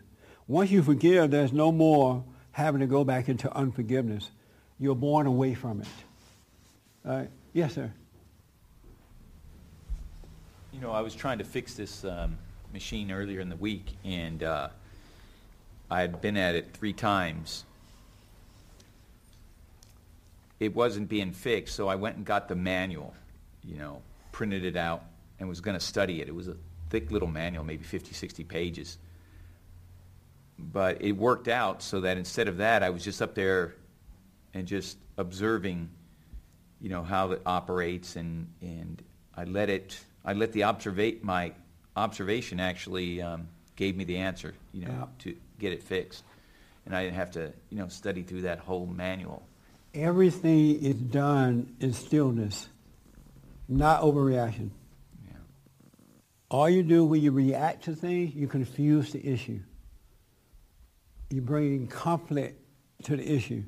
Once you forgive, there's no more having to go back into unforgiveness. You're born away from it. All right? Yes, sir. You know, I was trying to fix this um, machine earlier in the week, and uh, I had been at it three times. It wasn't being fixed, so I went and got the manual, you know, printed it out, and was going to study it. It was a thick little manual, maybe 50, 60 pages but it worked out so that instead of that, I was just up there and just observing, you know, how it operates, and and I let it, I let the observate my observation actually um, gave me the answer, you know, yeah. to get it fixed, and I didn't have to, you know, study through that whole manual. Everything is done in stillness, not overreaction. Yeah. All you do when you react to things, you confuse the issue you bring conflict to the issue.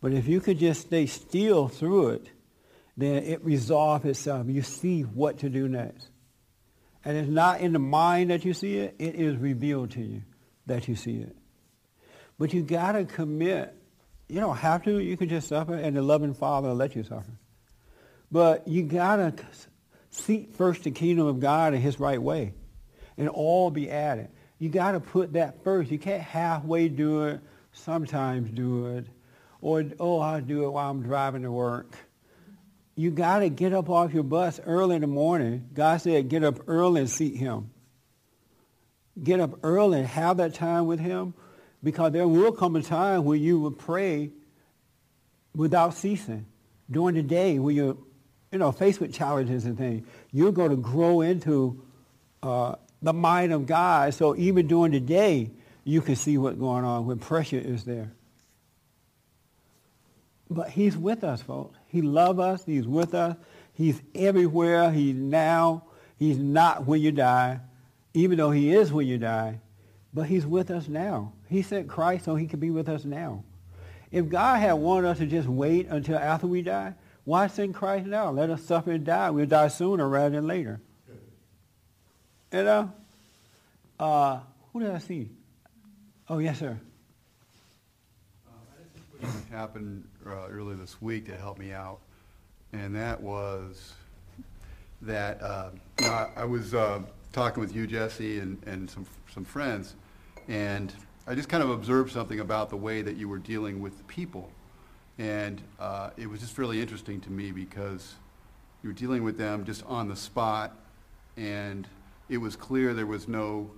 But if you could just stay still through it, then it resolves itself. You see what to do next. And it's not in the mind that you see it, it is revealed to you that you see it. But you got to commit. You don't have to. You can just suffer, and the loving Father will let you suffer. But you got to seek first the kingdom of God in his right way, and all be added you got to put that first. You can't halfway do it, sometimes do it, or, oh, I'll do it while I'm driving to work. You got to get up off your bus early in the morning. God said, get up early and seek him. Get up early and have that time with him because there will come a time where you will pray without ceasing during the day when you're, you know, faced with challenges and things. You're going to grow into uh, the mind of God. So even during the day, you can see what's going on when pressure is there. But he's with us, folks. He loves us. He's with us. He's everywhere. He's now. He's not when you die, even though he is when you die. But he's with us now. He sent Christ so he could be with us now. If God had wanted us to just wait until after we die, why send Christ now? Let us suffer and die. We'll die sooner rather than later. You know? Uh, who did I see? Oh, yes, sir. Happened uh, earlier this week that helped me out, and that was that, uh, I, I was uh, talking with you, Jesse, and, and some, some friends, and I just kind of observed something about the way that you were dealing with people. And uh, it was just really interesting to me because you were dealing with them just on the spot, and it was clear there was no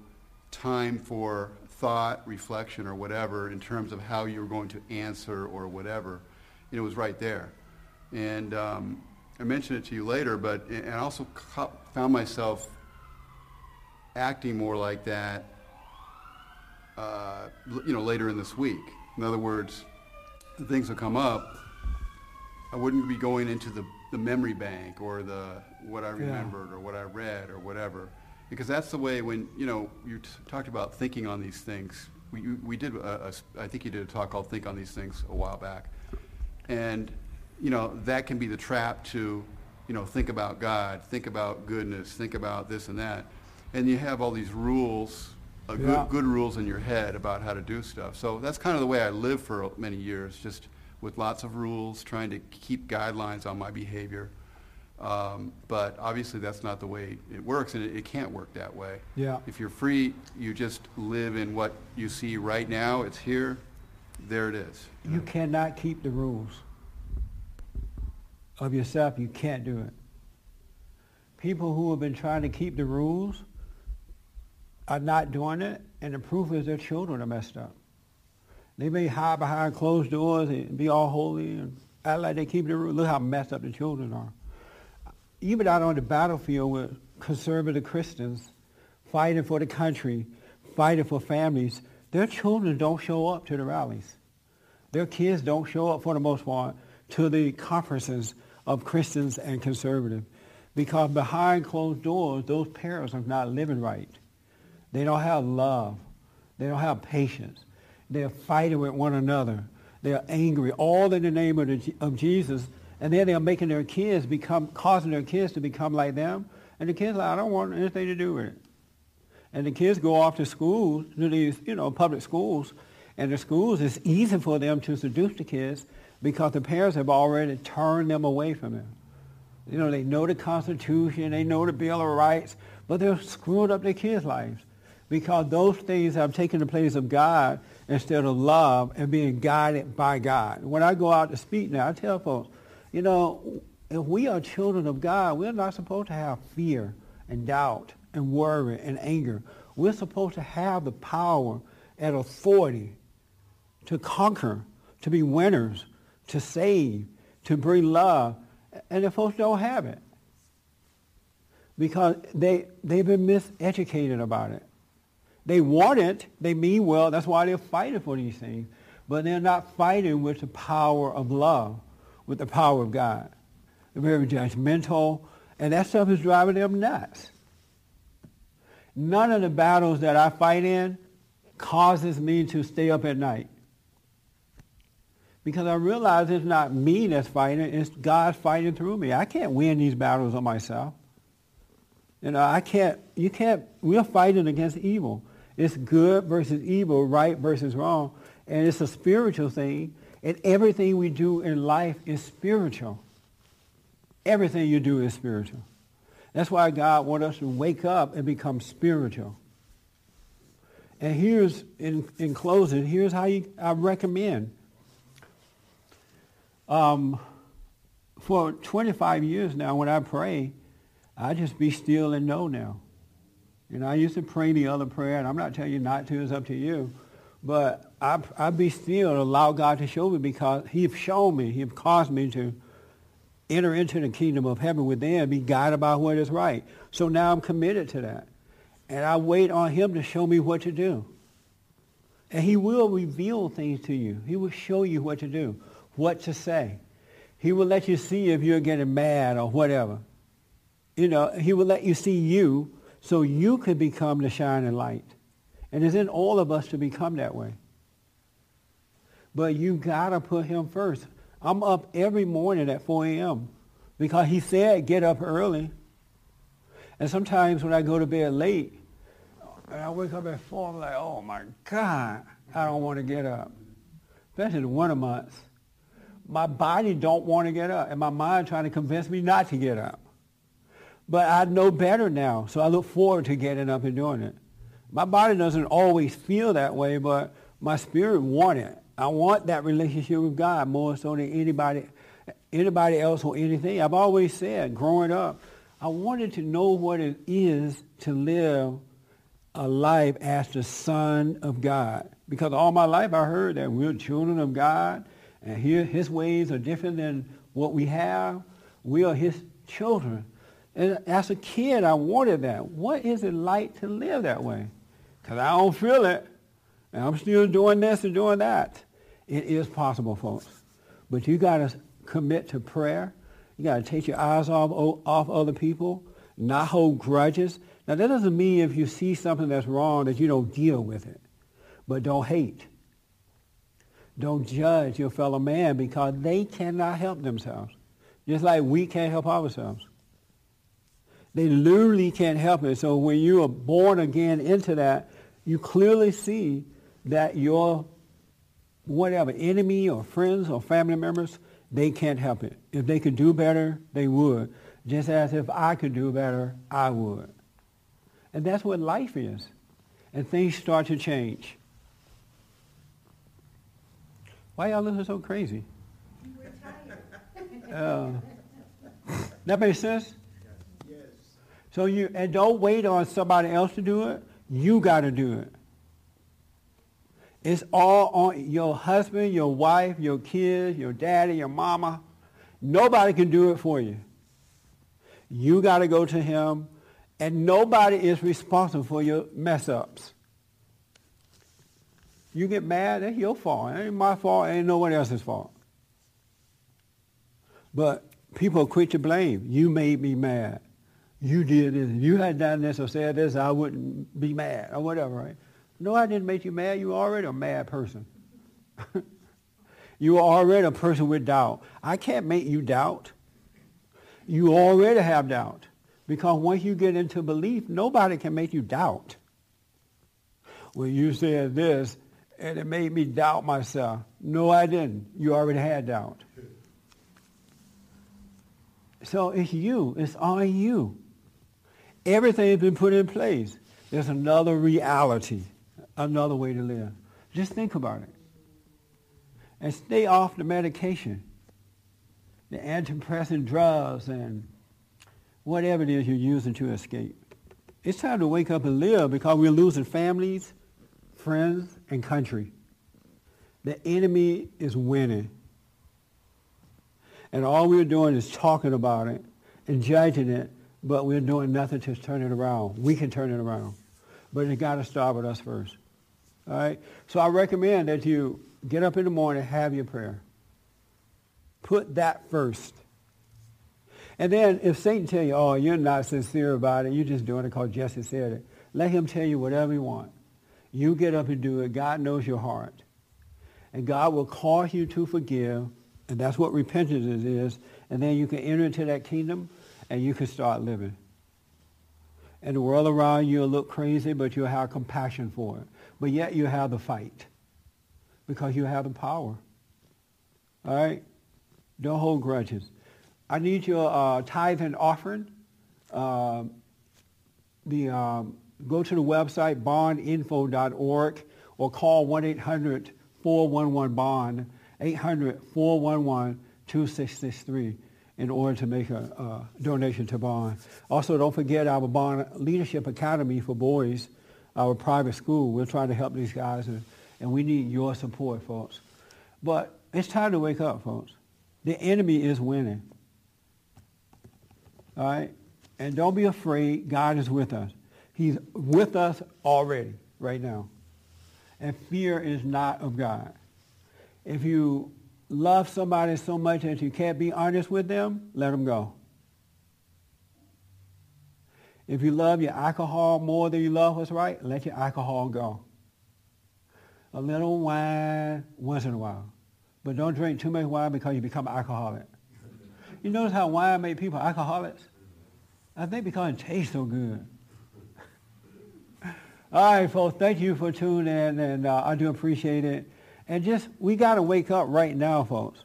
time for thought, reflection, or whatever in terms of how you were going to answer or whatever. And it was right there. And um, I mentioned it to you later, but and I also found myself acting more like that, uh, you know, later in this week. In other words, the things will come up. I wouldn't be going into the, the memory bank or the what I remembered or what I read or whatever, because that's the way when you know you t- talked about thinking on these things. We you- we did a, a I think you did a talk called "Think on These Things" a while back, and you know that can be the trap to you know think about God, think about goodness, think about this and that, and you have all these rules, uh, Yeah. good good rules in your head about how to do stuff. So that's kind of the way I lived for many years, just with lots of rules, trying to keep guidelines on my behavior. Um, but obviously, that's not the way it works, and it, it can't work that way. Yeah. If you're free, you just live in what you see right now. It's here. There it is. You cannot keep the rules of yourself. You can't do it. People who have been trying to keep the rules are not doing it, and the proof is their children are messed up. They may hide behind closed doors and be all holy and act like they keep the rules. Look how messed up the children are. Even out on the battlefield with conservative Christians fighting for the country, fighting for families, their children don't show up to the rallies. Their kids don't show up for the most part to the conferences of Christians and conservatives because behind closed doors, those parents are not living right. They don't have love. They don't have patience. They're fighting with one another. They're angry, all in the name of, the, of Jesus. And then they're making their kids become, causing their kids to become like them. And the kids like, I don't want anything to do with it. And the kids go off to schools, to these, you know, public schools, and the schools, it's easy for them to seduce the kids because the parents have already turned them away from it. You know, they know the Constitution, they know the Bill of Rights, but they're screwing up their kids' lives because those things have taken the place of God instead of love and being guided by God. When I go out to speak now, I tell folks, you know, if we are children of God, we're not supposed to have fear and doubt and worry and anger. We're supposed to have the power and authority to conquer, to be winners, to save, to bring love. And the folks don't have it because they, they've been miseducated about it. They want it. They mean well. That's why they're fighting for these things. But they're not fighting with the power of love, with the power of God. They're very judgmental, and that stuff is driving them nuts. None of the battles that I fight in causes me to stay up at night. Because I realize it's not me that's fighting, it's God fighting through me. I can't win these battles on myself. You know, I can't, you can't, we're fighting against evil. It's good versus evil, right versus wrong. And it's a spiritual thing. And everything we do in life is spiritual. Everything you do is spiritual. That's why God wants us to wake up and become spiritual. And here's, in, in closing, here's how you, I recommend. Um, for 25 years now, when I pray, I just be still and know now. Know, I used to pray the other prayer, and I'm not telling you not to, it's up to you. But I, I be still and allow God to show me because he he's shown me, he's caused me to enter into the kingdom of heaven within, and be guided by what is right. So now I'm committed to that. And I wait on him to show me what to do. And he will reveal things to you. He will show you what to do, what to say. He will let you see if you're getting mad or whatever. You know, he will let you see you so you could become the shining light. And it's in all of us to become that way. But you got to put him first. I'm up every morning at 4 a.m. because he said get up early. And sometimes when I go to bed late, and I wake up at 4, I'm like, oh my God, I don't want to get up. Especially the winter months. My body don't want to get up, and my mind trying to convince me not to get up. But I know better now, so I look forward to getting up and doing it. My body doesn't always feel that way, but my spirit want it. I want that relationship with God more so than anybody, anybody else or anything. I've always said, growing up, I wanted to know what it is to live a life as the son of God. Because all my life I heard that we're children of God, and here his ways are different than what we have. We are his children. And as a kid, I wanted that. What is it like to live that way? Because I don't feel it. And I'm still doing this and doing that. It is possible, folks. But you got to commit to prayer. You got to take your eyes off, off other people, not hold grudges. Now, that doesn't mean if you see something that's wrong that you don't deal with it. But don't hate. Don't judge your fellow man because they cannot help themselves. Just like we can't help ourselves. They literally can't help it. So when you are born again into that, you clearly see that your whatever enemy or friends or family members, they can't help it. If they could do better, they would. Just as if I could do better, I would. And that's what life is. And things start to change. Why y'all looking so crazy? Uh, that makes sense? Yes. So you and don't wait on somebody else to do it. You got to do it. It's all on your husband, your wife, your kids, your daddy, your mama. Nobody can do it for you. You got to go to him, and nobody is responsible for your mess ups. You get mad, that's your fault. It ain't my fault, it ain't no one else's fault. But people quit to blame. You made me mad. You did this. If you had done this or said this, I wouldn't be mad or whatever, right? No, I didn't make you mad. You were already a mad person. you were already a person with doubt. I can't make you doubt. You already have doubt. Because once you get into belief, nobody can make you doubt. Well, you said this, and it made me doubt myself. No, I didn't. You already had doubt. So it's you. It's on you. Everything has been put in place. There's another reality another way to live. Just think about it. And stay off the medication, the antidepressant drugs, and whatever it is you're using to escape. It's time to wake up and live because we're losing families, friends, and country. The enemy is winning. And all we're doing is talking about it and judging it, but we're doing nothing to turn it around. We can turn it around. But it got to start with us first. All right? So I recommend that you get up in the morning, have your prayer. Put that first. And then if Satan tell you, oh, you're not sincere about it, you're just doing it because Jesse said it, let him tell you whatever you want. You get up and do it. God knows your heart. And God will cause you to forgive, and that's what repentance is. And then you can enter into that kingdom, and you can start living. And the world around you will look crazy, but you'll have compassion for it but yet you have the fight because you have the power. All right? Don't hold grudges. I need your uh, tithe and offering. Uh, the, um, go to the website bondinfo.org or call 1-800-411-BOND, 800-411-2663 in order to make a, a donation to Bond. Also, don't forget our Bond Leadership Academy for boys our private school. We're trying to help these guys, and, and we need your support, folks. But it's time to wake up, folks. The enemy is winning. All right? And don't be afraid. God is with us. He's with us already, right now. And fear is not of God. If you love somebody so much that you can't be honest with them, let them go. If you love your alcohol more than you love what's right, let your alcohol go. A little wine once in a while. But don't drink too much wine because you become alcoholic. You notice how wine made people alcoholics? I think because it tastes so good. All right, folks, thank you for tuning in, and uh, I do appreciate it. And just, we got to wake up right now, folks.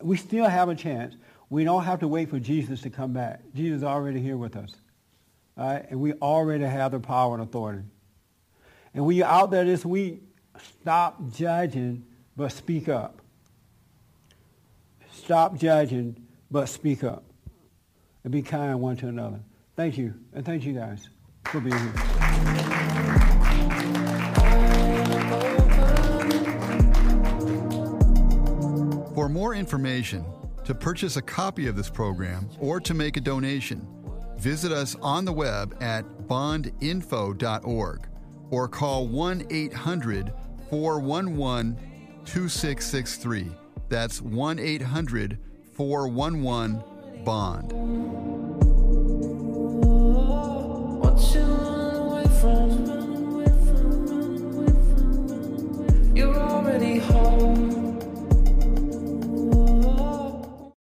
We still have a chance. We don't have to wait for Jesus to come back. Jesus is already here with us. Right? And we already have the power and authority. And when you're out there this week, stop judging, but speak up. Stop judging, but speak up. And be kind one to another. Thank you. And thank you guys for being here. For more information, to purchase a copy of this program, or to make a donation, visit us on the web at bondinfo.org or call 1 800 411 2663. That's 1 800 411 BOND. You're already home.